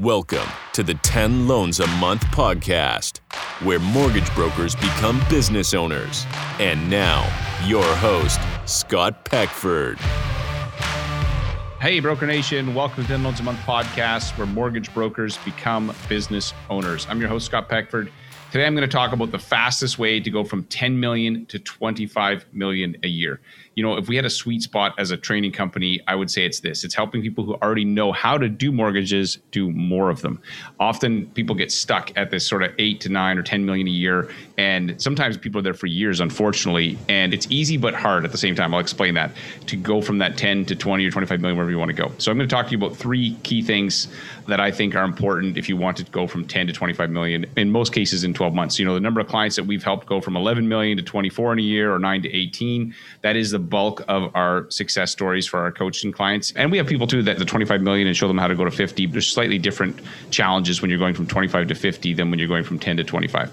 Welcome to the 10 Loans a Month podcast, where mortgage brokers become business owners. And now, your host, Scott Peckford. Hey, Broker Nation. Welcome to 10 Loans a Month podcast, where mortgage brokers become business owners. I'm your host, Scott Peckford. Today, I'm going to talk about the fastest way to go from 10 million to 25 million a year you know, if we had a sweet spot as a training company, I would say it's this. It's helping people who already know how to do mortgages do more of them. Often people get stuck at this sort of 8 to 9 or 10 million a year and sometimes people are there for years unfortunately, and it's easy but hard at the same time. I'll explain that to go from that 10 to 20 or 25 million wherever you want to go. So I'm going to talk to you about three key things that I think are important if you want to go from 10 to 25 million in most cases in 12 months. You know, the number of clients that we've helped go from 11 million to 24 in a year or 9 to 18, that is the bulk of our success stories for our coaching clients. And we have people too that the 25 million and show them how to go to 50. There's slightly different challenges when you're going from 25 to 50 than when you're going from 10 to 25.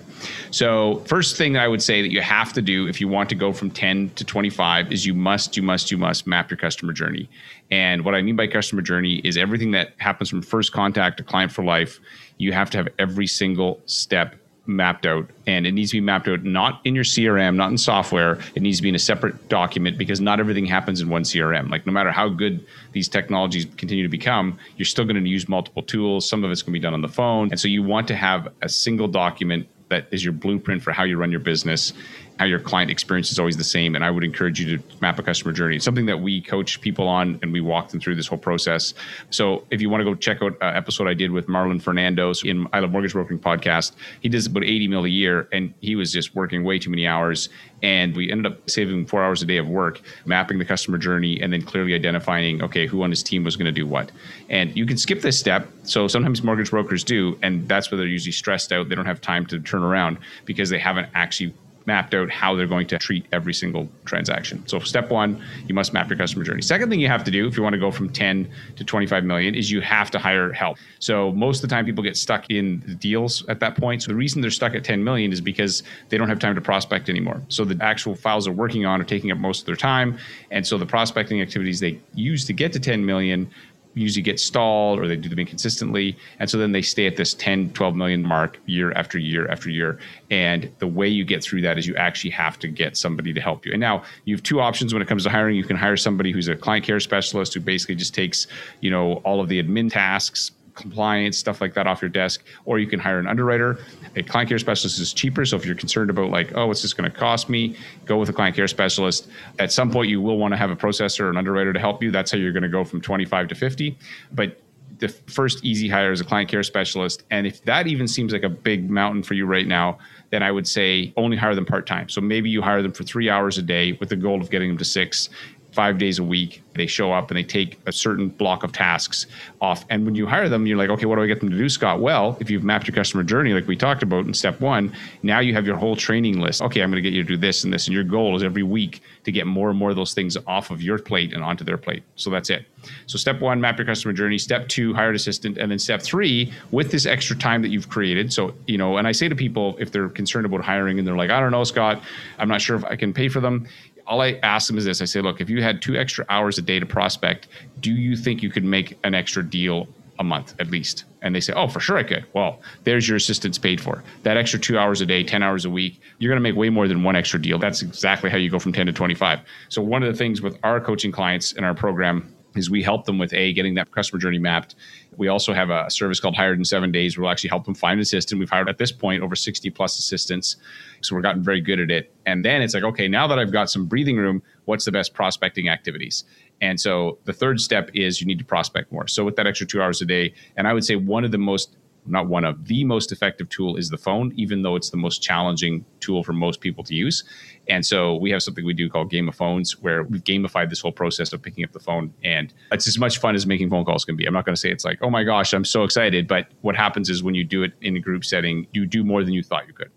So, first thing that I would say that you have to do if you want to go from 10 to 25 is you must, you must, you must map your customer journey. And what I mean by customer journey is everything that happens from first contact to client for life. You have to have every single step mapped out and it needs to be mapped out not in your CRM, not in software. It needs to be in a separate document because not everything happens in one CRM. Like no matter how good these technologies continue to become, you're still going to use multiple tools. Some of it's going to be done on the phone. And so you want to have a single document that is your blueprint for how you run your business how your client experience is always the same. And I would encourage you to map a customer journey. It's something that we coach people on and we walk them through this whole process. So if you want to go check out an episode I did with Marlon Fernandos in I Love Mortgage Brokering podcast, he does about 80 mil a year and he was just working way too many hours. And we ended up saving four hours a day of work, mapping the customer journey, and then clearly identifying, okay, who on his team was going to do what. And you can skip this step. So sometimes mortgage brokers do, and that's where they're usually stressed out. They don't have time to turn around because they haven't actually mapped out how they're going to treat every single transaction. So step one, you must map your customer journey. Second thing you have to do if you want to go from 10 to 25 million is you have to hire help. So most of the time people get stuck in the deals at that point. So the reason they're stuck at 10 million is because they don't have time to prospect anymore. So the actual files they're working on are taking up most of their time. And so the prospecting activities they use to get to 10 million usually get stalled or they do them inconsistently. And so then they stay at this 10, 12 million mark year after year after year. And the way you get through that is you actually have to get somebody to help you. And now you have two options when it comes to hiring. You can hire somebody who's a client care specialist who basically just takes, you know, all of the admin tasks, compliance, stuff like that off your desk, or you can hire an underwriter. A client care specialist is cheaper. So if you're concerned about like, oh, what's this going to cost me? Go with a client care specialist. At some point, you will want to have a processor or an underwriter to help you. That's how you're going to go from 25 to 50. But the first easy hire is a client care specialist. And if that even seems like a big mountain for you right now, then I would say only hire them part time. So maybe you hire them for three hours a day with the goal of getting them to six five days a week. They show up and they take a certain block of tasks off. And when you hire them, you're like, okay, what do I get them to do, Scott? Well, if you've mapped your customer journey, like we talked about in step one, now you have your whole training list. Okay, I'm going to get you to do this and this. And your goal is every week to get more and more of those things off of your plate and onto their plate. So that's it. So step one, map your customer journey. Step two, hire an assistant. And then step three, with this extra time that you've created. So, you know, and I say to people, if they're concerned about hiring and they're like, I don't know, Scott, I'm not sure if I can pay for them all I ask them is this: I say, look, if you had two extra hours a day to prospect, do you think you could make an extra deal a month at least? And they say, oh, for sure I could. Well, there's your assistance paid for. That extra two hours a day, 10 hours a week, you're going to make way more than one extra deal. That's exactly how you go from 10 to 25. So, one of the things with our coaching clients in our program is we help them with a getting that customer journey mapped. We also have a service called Hired in Seven Days. We'll actually help them find an assistant. We've hired at this point over 60 plus assistants. So we've gotten very good at it. And then it's like, okay, now that I've got some breathing room, what's the best prospecting activities? And so the third step is you need to prospect more. So with that extra two hours a day, and I would say one of the most not one of the most effective tool is the phone, even though it's the most challenging tool for most people to use. And so we have something we do called Game of Phones, where we've gamified this whole process of picking up the phone. And it's as much fun as making phone calls can be. I'm not going to say it's like, oh my gosh, I'm so excited. But what happens is when you do it in a group setting, you do more than you thought you could.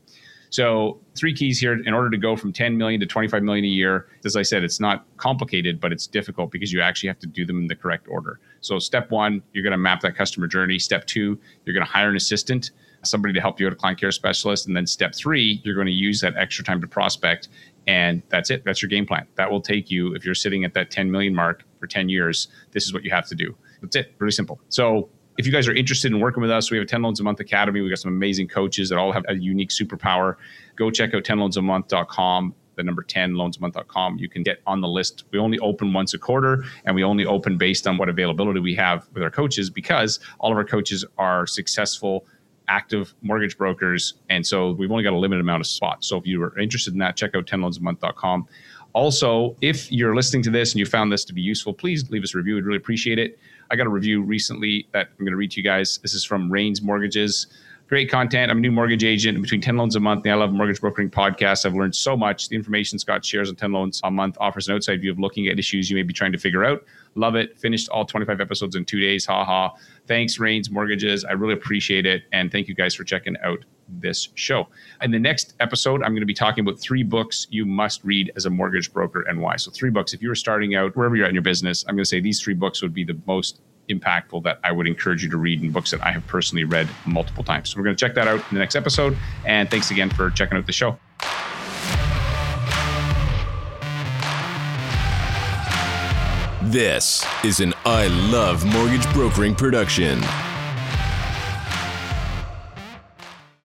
So three keys here in order to go from 10 million to 25 million a year. As I said, it's not complicated, but it's difficult because you actually have to do them in the correct order. So step one, you're going to map that customer journey. Step two, you're going to hire an assistant somebody to help you out, a client care specialist. And then step three, you're going to use that extra time to prospect. And that's it. That's your game plan. That will take you, if you're sitting at that 10 million mark for 10 years, this is what you have to do. That's it. Really simple. So if you guys are interested in working with us, we have a 10 loans a month academy. We've got some amazing coaches that all have a unique superpower. Go check out 10loansamonth.com the number 10 loansamonth.com you can get on the list we only open once a quarter and we only open based on what availability we have with our coaches because all of our coaches are successful active mortgage brokers and so we've only got a limited amount of spots so if you are interested in that check out 10loansamonth.com also if you're listening to this and you found this to be useful please leave us a review we'd really appreciate it I got a review recently that I'm going to read to you guys. This is from Rains Mortgages. Great content. I'm a new mortgage agent between 10 loans a month. The I Love Mortgage Brokering podcasts. I've learned so much. The information Scott shares on 10 loans a month offers an outside view of looking at issues you may be trying to figure out. Love it. Finished all 25 episodes in two days. Ha ha. Thanks, Rains Mortgages. I really appreciate it. And thank you guys for checking out this show. In the next episode, I'm going to be talking about three books you must read as a mortgage broker and why. So, three books. If you were starting out wherever you're at in your business, I'm going to say these three books would be the most impactful that I would encourage you to read in books that I have personally read multiple times. So, we're going to check that out in the next episode. And thanks again for checking out the show. This is an I Love Mortgage Brokering production.